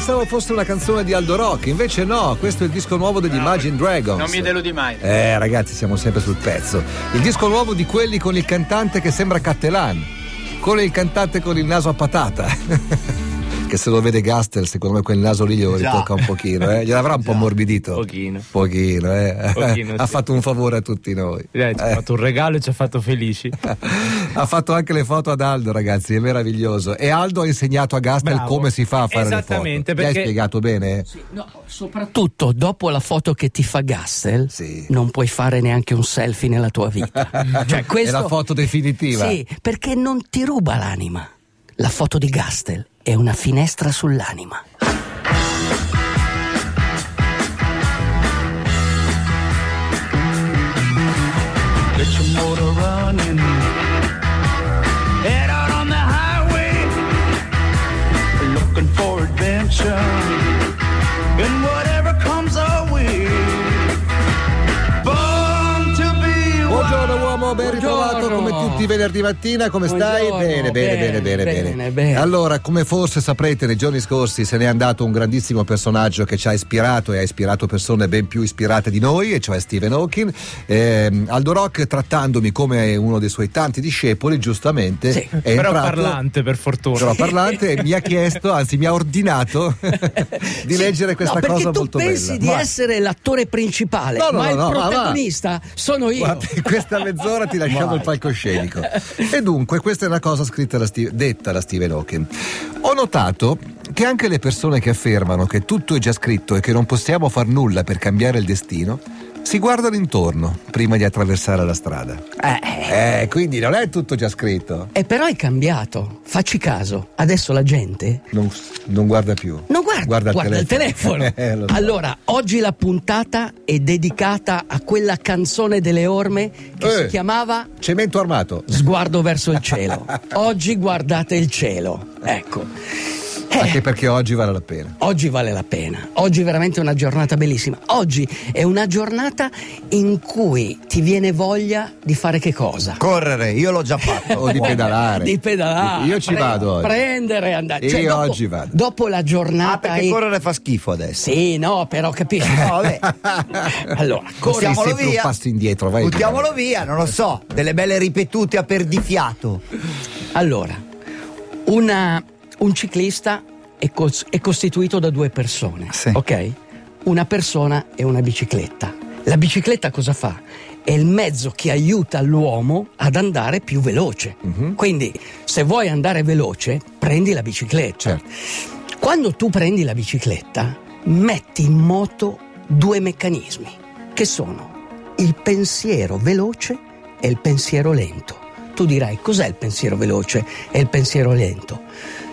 pensavo fosse una canzone di Aldo Rock, invece no, questo è il disco nuovo degli Imagine Dragons. Non mi deludi mai. Eh, ragazzi, siamo sempre sul pezzo. Il disco nuovo di quelli con il cantante che sembra Cattelan, con il cantante con il naso a patata. che se lo vede Gastel, secondo me quel naso lì glielo ritocca un pochino, eh? gliel'avrà un po' ammorbidito. Pochino. Pochino, eh? Pochino, ha sì. fatto un favore a tutti noi. Eh, ci ha fatto un regalo e ci ha fatto felici. ha fatto anche le foto ad Aldo, ragazzi, è meraviglioso. E Aldo ha insegnato a Gastel Bravo. come si fa a fare le foto. Esattamente, Gli hai perché- spiegato bene? Soprattutto dopo la foto che ti fa Gassel, non puoi fare neanche un selfie nella tua vita. Cioè, questo- È la foto definitiva. Sì, perché non ti ruba l'anima. La foto di Gastel è una finestra sull'anima. Head out on the highway. Looking for adventure. Buongiorno ben ritrovato come tutti i venerdì mattina, come stai? Bene, bene, bene, bene, bene, bene, bene. Allora, come forse saprete, nei giorni scorsi se n'è andato un grandissimo personaggio che ci ha ispirato e ha ispirato persone ben più ispirate di noi, e cioè Stephen Hawking. Ehm, Aldo Rock, trattandomi come uno dei suoi tanti discepoli, giustamente è Però entrato parlante per fortuna. però parlante e mi ha chiesto, anzi mi ha ordinato di leggere questa no, perché cosa tu molto pensi bella. di Ma- essere l'attore principale, No, no, ma no, il protagonista sono io. Guarda, questa mezz'ora ti lasciamo il palcoscenico. E dunque, questa è una cosa scritta da Steve- detta da Stephen Hawking. Ho notato che anche le persone che affermano che tutto è già scritto e che non possiamo far nulla per cambiare il destino si guardano intorno prima di attraversare la strada. Eh, quindi non è tutto già scritto. E però è cambiato. Facci caso, adesso la gente Non, non guarda più. non guarda, guarda, il telefono. Eh, lo so. allora, oggi la puntata è dedicata a quella canzone delle orme che Eh. si chiamava Cemento armato. Sguardo verso il cielo. Oggi guardate il cielo. Ecco. Anche perché oggi vale la pena. Oggi vale la pena, oggi è veramente una giornata bellissima. Oggi è una giornata in cui ti viene voglia di fare che cosa? Correre, io l'ho già fatto. O di pedalare. Di pedalare. Io ci pre- vado oggi. Prendere e andare. Io dopo, oggi vado. Dopo la giornata. Ah, perché è- correre fa schifo adesso. Sì, no, però capisci. No, vabbè. allora, corri. Sei Buttiamolo sempre un via. passo indietro, vai. Buttiamolo via, non lo so. Delle belle ripetute a perdifiato. Allora, una- un ciclista è, cos- è costituito da due persone, ok? Una persona e una bicicletta. La bicicletta cosa fa? È il mezzo che aiuta l'uomo ad andare più veloce. Quindi, se vuoi andare veloce, prendi la bicicletta. Quando tu prendi la bicicletta, metti in moto due meccanismi, che sono il pensiero veloce e il pensiero lento. Tu dirai, cos'è il pensiero veloce e il pensiero lento?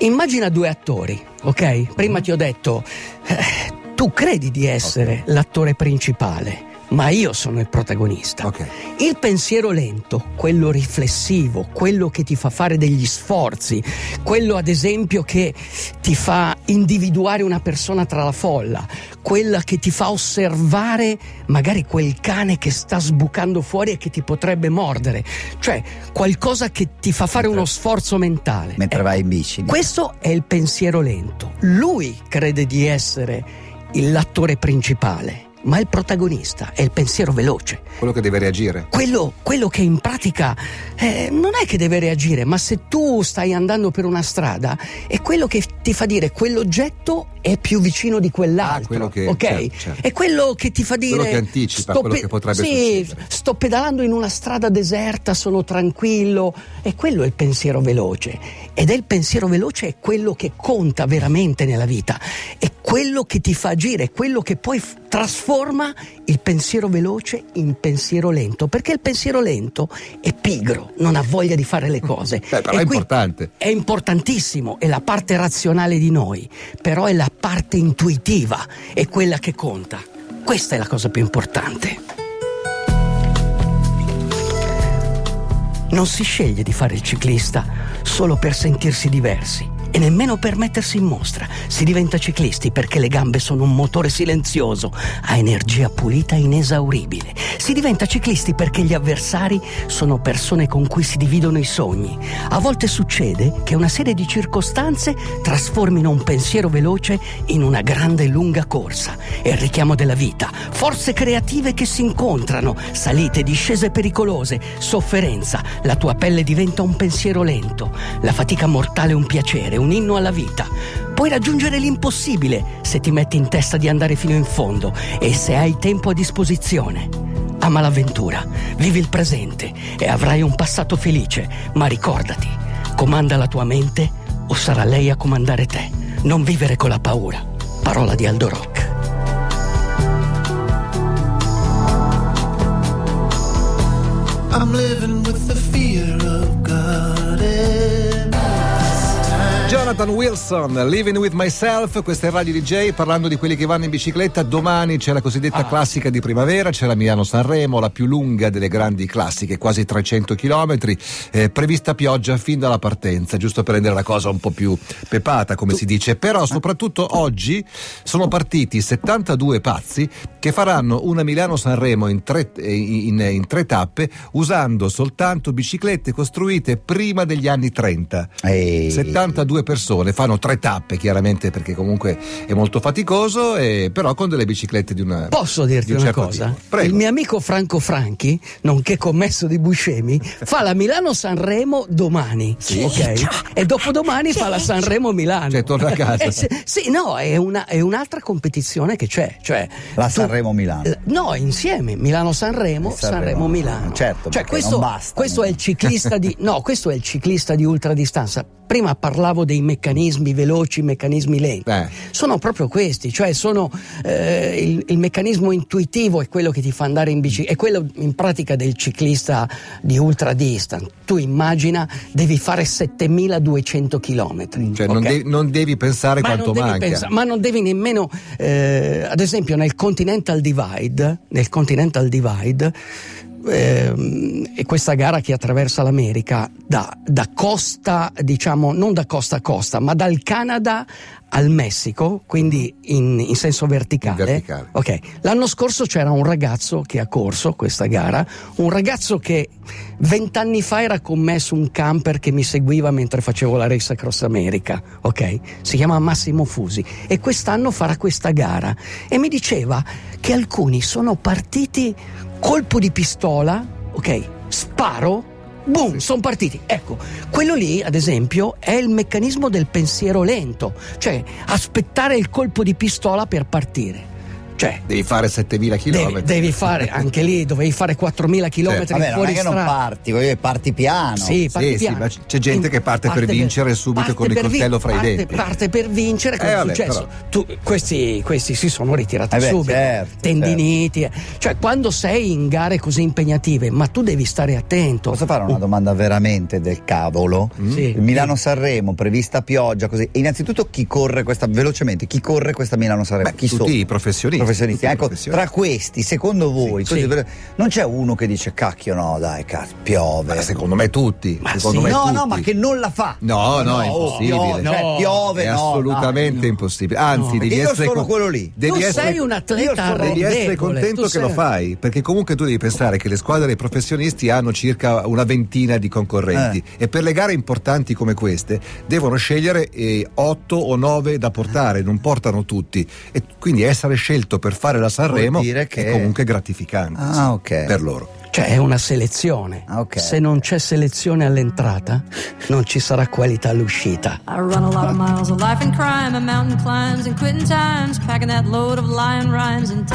Immagina due attori, ok? Prima ti ho detto, eh, tu credi di essere l'attore principale, ma io sono il protagonista. Il pensiero lento, quello riflessivo, quello che ti fa fare degli sforzi, quello ad esempio che ti fa individuare una persona tra la folla, quella che ti fa osservare magari quel cane che sta sbucando fuori e che ti potrebbe mordere, cioè qualcosa che ti fa fare uno sforzo mentale. Mentre vai in bici. Questo è il pensiero lento. Lui crede di essere l'attore principale, ma il protagonista è il pensiero veloce. Quello che deve reagire. Quello, quello che in pratica eh, non è che deve reagire, ma se tu stai andando per una strada, è quello che ti fa dire quell'oggetto è più vicino di quell'altro. Ah, che- ok? certo, certo. È quello che ti fa dire. Quello che anticipa quello che potrebbe sì, succedere. sto pedalando in una strada deserta, sono tranquillo. E quello è il pensiero veloce. Ed è il pensiero veloce è quello che conta veramente nella vita. È quello che ti fa agire, è quello che poi f- trasforma il pensiero veloce in pensiero lento. Perché il pensiero lento è pigro, non ha voglia di fare le cose. Beh, però E è importante. è importantissimo, è la parte razionale di noi, però è la parte intuitiva, è quella che conta. Questa è la cosa più importante. Non si sceglie di fare il ciclista solo per sentirsi diversi e nemmeno per mettersi in mostra. Si diventa ciclisti perché le gambe sono un motore silenzioso, ha energia pulita inesauribile. Si diventa ciclisti perché gli avversari sono persone con cui si dividono i sogni. A volte succede che una serie di circostanze trasformino un pensiero veloce in una grande e lunga corsa. È il richiamo della vita, forze creative che si incontrano, salite, discese pericolose, sofferenza. La tua pelle diventa un pensiero lento, la fatica mortale un piacere, un inno alla vita. Puoi raggiungere l'impossibile se ti metti in testa di andare fino in fondo e se hai tempo a disposizione. Ama l'avventura, vivi il presente e avrai un passato felice, ma ricordati, comanda la tua mente o sarà lei a comandare te. Non vivere con la paura. Parola di Aldo Rock. I'm living Jonathan Wilson, Living with Myself, questo è Radio DJ parlando di quelli che vanno in bicicletta. Domani c'è la cosiddetta classica di primavera, c'è la Milano-Sanremo, la più lunga delle grandi classiche, quasi 300 km, eh, prevista pioggia fin dalla partenza, giusto per rendere la cosa un po' più pepata, come si dice. Però soprattutto oggi sono partiti 72 pazzi che faranno una Milano-Sanremo in tre, in- in tre tappe usando soltanto biciclette costruite prima degli anni 30. Ehi. 72 persone, fanno tre tappe chiaramente perché comunque è molto faticoso, e, però con delle biciclette di una... Posso dirti di un una certo cosa? Il mio amico Franco Franchi, nonché commesso di Buscemi, fa la Milano-Sanremo domani, ok? E dopodomani fa la Sanremo-Milano. Cioè, torna a casa. Eh, sì, sì, no, è, una- è un'altra competizione che c'è. Cioè, La Sanremo-Milano. l- No, insieme, Milano-Sanremo, Sanremo- Sanremo-Milano. certo, Cioè, questo, basta, questo è il ciclista di... No, questo è il ciclista di ultradistanza. Prima parlavo dei meccanismi veloci, meccanismi lenti. Eh. Sono proprio questi, cioè sono eh, il, il meccanismo intuitivo è quello che ti fa andare in bici, è quello in pratica del ciclista di ultra distance. Tu immagina, devi fare 7200 km. Cioè, non, devi, non devi pensare ma quanto manca. pensa- ma non devi nemmeno, eh, ad esempio, nel Continental Divide, nel Continental Divide, ehm, e questa gara che attraversa l'America da, da costa, diciamo, non da costa a costa, ma dal Canada al Messico, quindi in, in senso verticale. In verticale. Ok, l'anno scorso c'era un ragazzo che ha corso questa gara, un ragazzo che vent'anni fa era commesso un camper che mi seguiva mentre facevo la Race Across America, ok? Si chiama Massimo Fusi e quest'anno farà questa gara e mi diceva che alcuni sono partiti colpo di pistola, ok? Sparo. Boom, sono partiti. Ecco, quello lì, ad esempio, è il meccanismo del pensiero lento, cioè aspettare il colpo di pistola per partire. Cioè, Devi fare 7000 km. Devi, devi fare anche lì, dovevi fare 4.000 km Certo. Vabbè, non fuori è che non strada. parti, voglio dire, parti piano. Sì, parti sì, piano. ma c'è gente che parte per vincere subito parte con il coltello fra i parte- denti. Parte per vincere, cosa Eh, è vabbè, successo? Tu- questi, questi si sono ritirati Eh beh, subito, certo, tendiniti. eh. Cioè, quando sei in gare così impegnative, ma tu devi stare attento. Posso fare una domanda veramente del cavolo? Sì. Milano-Sanremo, prevista pioggia, così. Innanzitutto chi corre questa, velocemente, chi corre questa Milano-Sanremo? Beh, chi tutti sono? i professionisti. Professionisti. tutti Ecco, professionisti. tra questi, secondo voi, Sì. Sì. non c'è uno che dice cacchio no, dai, cazzo, piove. Ma secondo me tutti. Ma secondo sì. me no, tutti. no, ma che non la fa. No, no, è oh, impossibile. Piove, cioè, No. piove, è no, assolutamente dai. impossibile. Anzi, No. devi Io essere sono con- quello lì. Devi tu essere, sei un atleta devi essere contento tu che lo sei- fai, perché comunque tu devi pensare che le squadre dei professionisti hanno circa una ventina di concorrenti Eh. e per le gare importanti come queste devono scegliere 8 o 9 da portare, non portano tutti e quindi essere scelto per fare la Sanremo dire che- è comunque gratificante Ah, sì, ok. per loro. Cioè, è una selezione. Ah, ok. Se non c'è selezione all'entrata, non ci sarà qualità all'uscita. I run a lot of miles of life and crime and mountain climbs and quitting times, packing that load of lion rhymes and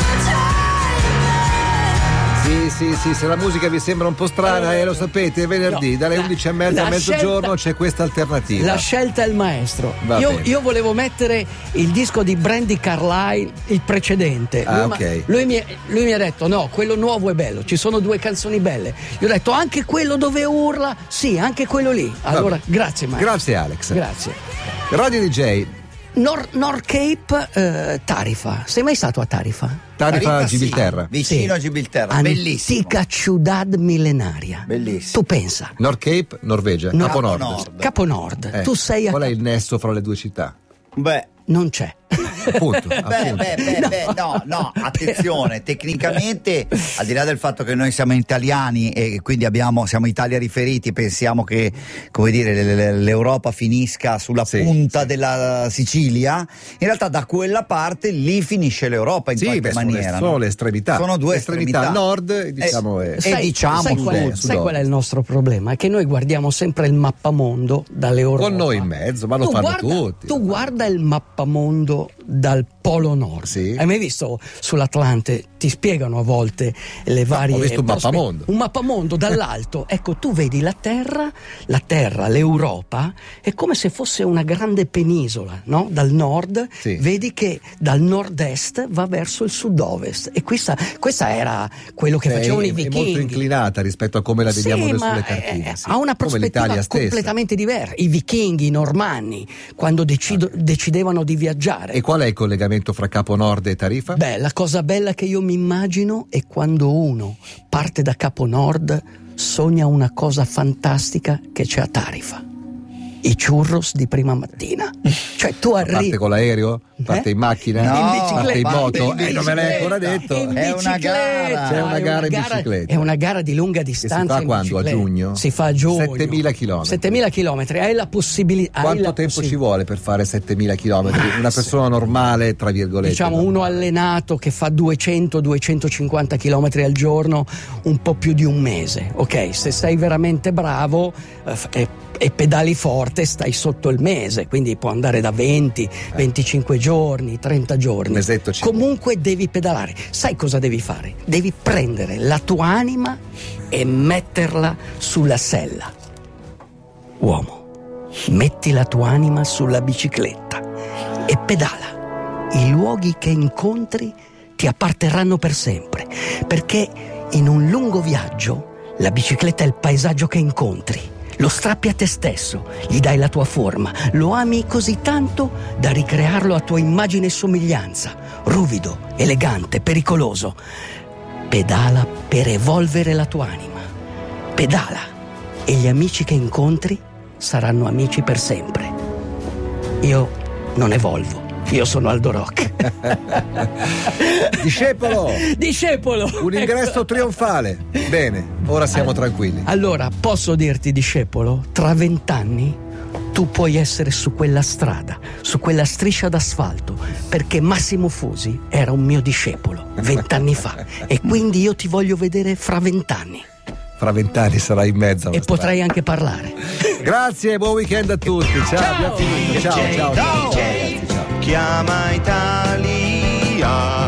Sì, sì, sì, se la musica vi sembra un po' strana, eh, lo sapete, è venerdì No, dalle la- 11 e mezza a mezzogiorno scelta- c'è questa alternativa. La scelta è il maestro. Io, io volevo mettere il disco di Brandy Carlyle, il precedente. Ah, lui, ma- ok. lui mi, lui mi ha detto: no, quello nuovo è bello, ci sono due canzoni belle. Io ho detto anche quello dove urla, sì, anche quello lì. Allora, Vabbè. grazie maestro. Grazie Alex. Grazie. Radio DJ, Nor- North Cape, eh, Tarifa. Sei mai stato a Tarifa? Tarifa sì, Gibilterra. vicino Sì. a Gibilterra, bellissimo. Antica ciudad millenaria. Bellissimo. Tu pensa. Nord Cape, Norvegia, No. Capo. Nord. Capo Nord, Eh, tu sei a Qual è il nesso fra le due città? Beh, non c'è. Appunto, Beh, appunto. beh, beh, beh, no, no, attenzione, tecnicamente, al di là del fatto che noi siamo italiani e quindi abbiamo, siamo Italia riferiti, pensiamo che, come dire, l'Europa finisca sulla Sì, punta sì. della Sicilia, in realtà da quella parte lì finisce l'Europa in Sì, qualche beh, maniera. sono no? le estremità. Sono due Estremità estremità. nord, diciamo, Eh, e- e diciamo sai qual, è, sai qual è il nostro problema? È che noi guardiamo sempre il mappamondo dall'Europa. Con noi in mezzo, ma lo Tu fanno guarda- tutti. Tu guarda il mappamondo dal Polo Nord. Sì. Hai mai visto sull'Atlante? Ti spiegano a volte le varie. ho visto un mappamondo. Un mappamondo dall'alto. ecco, tu vedi la Terra, la Terra, l'Europa, è come se fosse una grande penisola, no? Dal nord, Sì. vedi che dal nord-est va verso il sud-ovest. E questa, questa era quello che È- facevano è, i è vichinghi. molto inclinata rispetto a come la vediamo Sì, noi ma sulle eh, cartine. sì. ha una prospettiva completamente diversa. I vichinghi, i normanni, quando decido- decidevano di viaggiare. E qual è il collegamento fra Capo Nord e Tarifa? Beh, la cosa bella che io mi immagino è quando uno parte da Capo Nord, sogna una cosa fantastica che c'è a Tarifa. I churros di prima mattina. Cioè tu arrivi... con l'aereo? Parte Eh? in macchina? No. Parte in moto? Eh, non me l'hai ancora detto. È una gara. C'è una gara in bicicletta. È una gara di lunga si distanza. fa in quando? A giugno? Si fa a giugno. 7000 chilometri. 7000 chilometri. Hai la possibilità. Quanto la tempo ci vuole per fare 7000 km? Una persona normale, tra virgolette. Diciamo uno normale. allenato che fa 200-250 km al giorno, un po' più di un mese. Ok, se sei veramente bravo eh, e, e pedali forte, stai sotto il mese, quindi può andare da 20, 25 giorni, 30 giorni. Mesetto. Comunque devi pedalare. Sai cosa devi fare? Devi prendere la tua anima e metterla sulla sella. Uomo, metti la tua anima sulla bicicletta e pedala. I luoghi che incontri ti apparterranno per sempre, perché in un lungo viaggio la bicicletta è il paesaggio che incontri. Lo strappi a te stesso, gli dai la tua forma, lo ami così tanto da ricrearlo a tua immagine e somiglianza, ruvido, elegante, pericoloso. Pedala per evolvere la tua anima. Pedala e gli amici che incontri saranno amici per sempre. Io non evolvo, io sono Aldo Rock. Discepolo! Discepolo! Un ingresso trionfale. Bene, ora siamo tranquilli. Allora, posso dirti, discepolo, tra vent'anni tu puoi essere su quella strada, su quella striscia d'asfalto, perché Massimo Fusi era un mio discepolo vent'anni fa e quindi io ti voglio vedere fra vent'anni Fra vent'anni sarai in mezzo. e strada. potrei anche parlare. Grazie, buon weekend a tutti. Ciao, Ciao. Ciao, ciao. Ciao. Chiama Italia